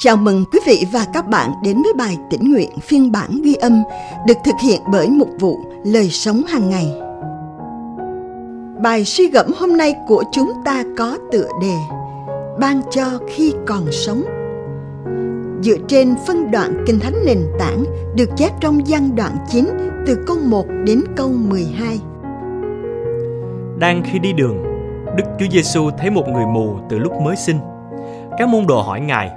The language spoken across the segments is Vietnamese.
Chào mừng quý vị và các bạn đến với bài tĩnh nguyện phiên bản ghi âm được thực hiện bởi mục vụ Lời sống hàng ngày. Bài suy gẫm hôm nay của chúng ta có tựa đề Ban cho khi còn sống. Dựa trên phân đoạn Kinh Thánh nền tảng được chép trong gian đoạn 9 từ câu 1 đến câu 12. Đang khi đi đường, Đức Chúa Giêsu thấy một người mù từ lúc mới sinh. Các môn đồ hỏi Ngài,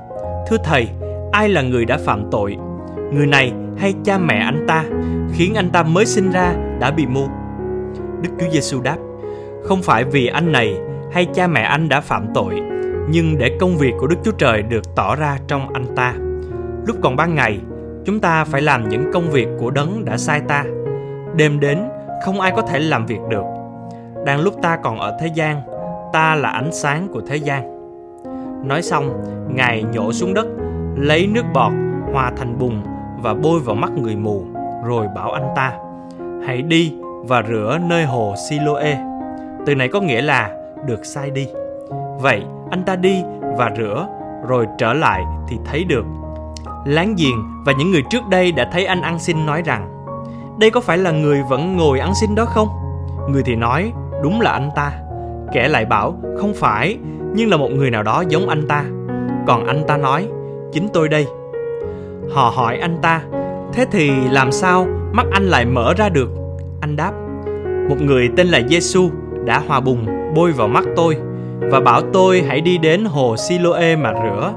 Thưa Thầy, ai là người đã phạm tội? Người này hay cha mẹ anh ta khiến anh ta mới sinh ra đã bị mù? Đức Chúa Giêsu đáp, không phải vì anh này hay cha mẹ anh đã phạm tội, nhưng để công việc của Đức Chúa Trời được tỏ ra trong anh ta. Lúc còn ban ngày, chúng ta phải làm những công việc của đấng đã sai ta. Đêm đến, không ai có thể làm việc được. Đang lúc ta còn ở thế gian, ta là ánh sáng của thế gian. Nói xong, Ngài nhổ xuống đất, lấy nước bọt hòa thành bùn và bôi vào mắt người mù, rồi bảo anh ta, hãy đi và rửa nơi hồ Siloe. Từ này có nghĩa là được sai đi. Vậy anh ta đi và rửa, rồi trở lại thì thấy được. Láng giềng và những người trước đây đã thấy anh ăn xin nói rằng, đây có phải là người vẫn ngồi ăn xin đó không? Người thì nói, đúng là anh ta. Kẻ lại bảo, không phải, nhưng là một người nào đó giống anh ta. Còn anh ta nói, chính tôi đây. Họ hỏi anh ta, thế thì làm sao mắt anh lại mở ra được? Anh đáp, một người tên là Giêsu đã hòa bùn bôi vào mắt tôi và bảo tôi hãy đi đến hồ Siloe mà rửa.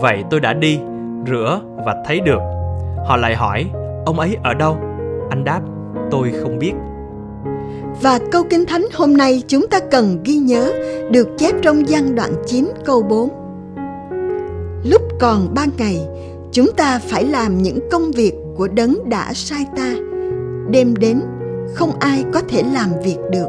Vậy tôi đã đi, rửa và thấy được. Họ lại hỏi, ông ấy ở đâu? Anh đáp, tôi không biết. Và câu Kinh Thánh hôm nay chúng ta cần ghi nhớ được chép trong văn đoạn 9 câu 4. Lúc còn ban ngày, chúng ta phải làm những công việc của đấng đã sai ta. Đêm đến, không ai có thể làm việc được.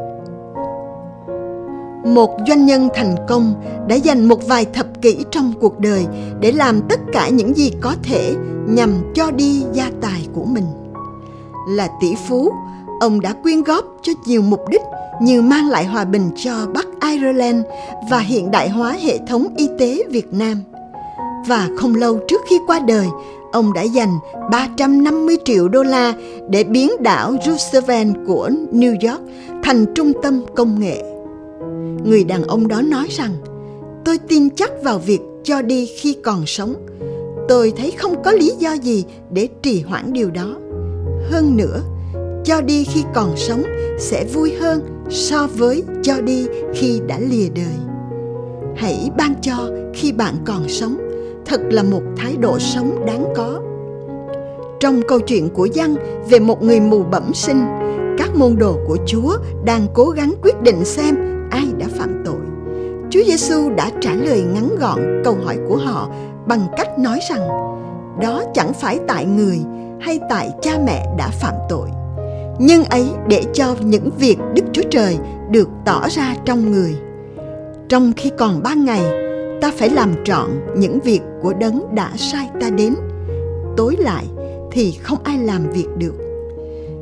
Một doanh nhân thành công đã dành một vài thập kỷ trong cuộc đời để làm tất cả những gì có thể nhằm cho đi gia tài của mình. Là tỷ phú, ông đã quyên góp cho nhiều mục đích như mang lại hòa bình cho Bắc Ireland và hiện đại hóa hệ thống y tế Việt Nam. Và không lâu trước khi qua đời, ông đã dành 350 triệu đô la để biến đảo Roosevelt của New York thành trung tâm công nghệ. Người đàn ông đó nói rằng, tôi tin chắc vào việc cho đi khi còn sống. Tôi thấy không có lý do gì để trì hoãn điều đó. Hơn nữa, cho đi khi còn sống sẽ vui hơn so với cho đi khi đã lìa đời. Hãy ban cho khi bạn còn sống, thật là một thái độ sống đáng có. Trong câu chuyện của dân về một người mù bẩm sinh, các môn đồ của chúa đang cố gắng quyết định xem ai đã phạm tội. Chúa giêsu đã trả lời ngắn gọn câu hỏi của họ bằng cách nói rằng, đó chẳng phải tại người hay tại cha mẹ đã phạm tội nhưng ấy để cho những việc Đức Chúa Trời được tỏ ra trong người. Trong khi còn ban ngày, ta phải làm trọn những việc của đấng đã sai ta đến. Tối lại thì không ai làm việc được.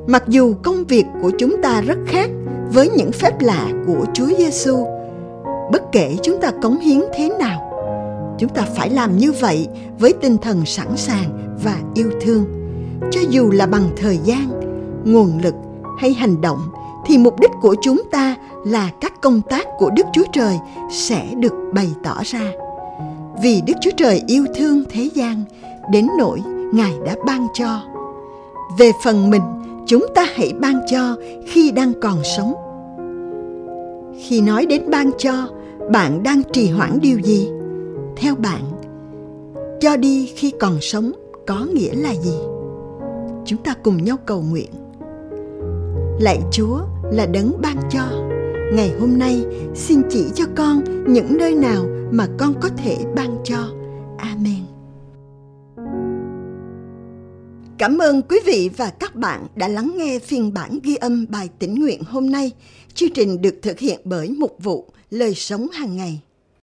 Mặc dù công việc của chúng ta rất khác với những phép lạ của Chúa Giêsu, bất kể chúng ta cống hiến thế nào, chúng ta phải làm như vậy với tinh thần sẵn sàng và yêu thương, cho dù là bằng thời gian nguồn lực hay hành động thì mục đích của chúng ta là các công tác của Đức Chúa Trời sẽ được bày tỏ ra. Vì Đức Chúa Trời yêu thương thế gian đến nỗi Ngài đã ban cho. Về phần mình, chúng ta hãy ban cho khi đang còn sống. Khi nói đến ban cho, bạn đang trì hoãn điều gì? Theo bạn, cho đi khi còn sống có nghĩa là gì? Chúng ta cùng nhau cầu nguyện lạy chúa là đấng ban cho ngày hôm nay, xin chỉ cho con những nơi nào mà con có thể ban cho amen Cảm ơn quý vị và các bạn đã lắng nghe phiên bản ghi âm bài tĩnh nguyện hôm nay. Chương trình được thực hiện bởi Mục vụ Lời Sống Hàng Ngày.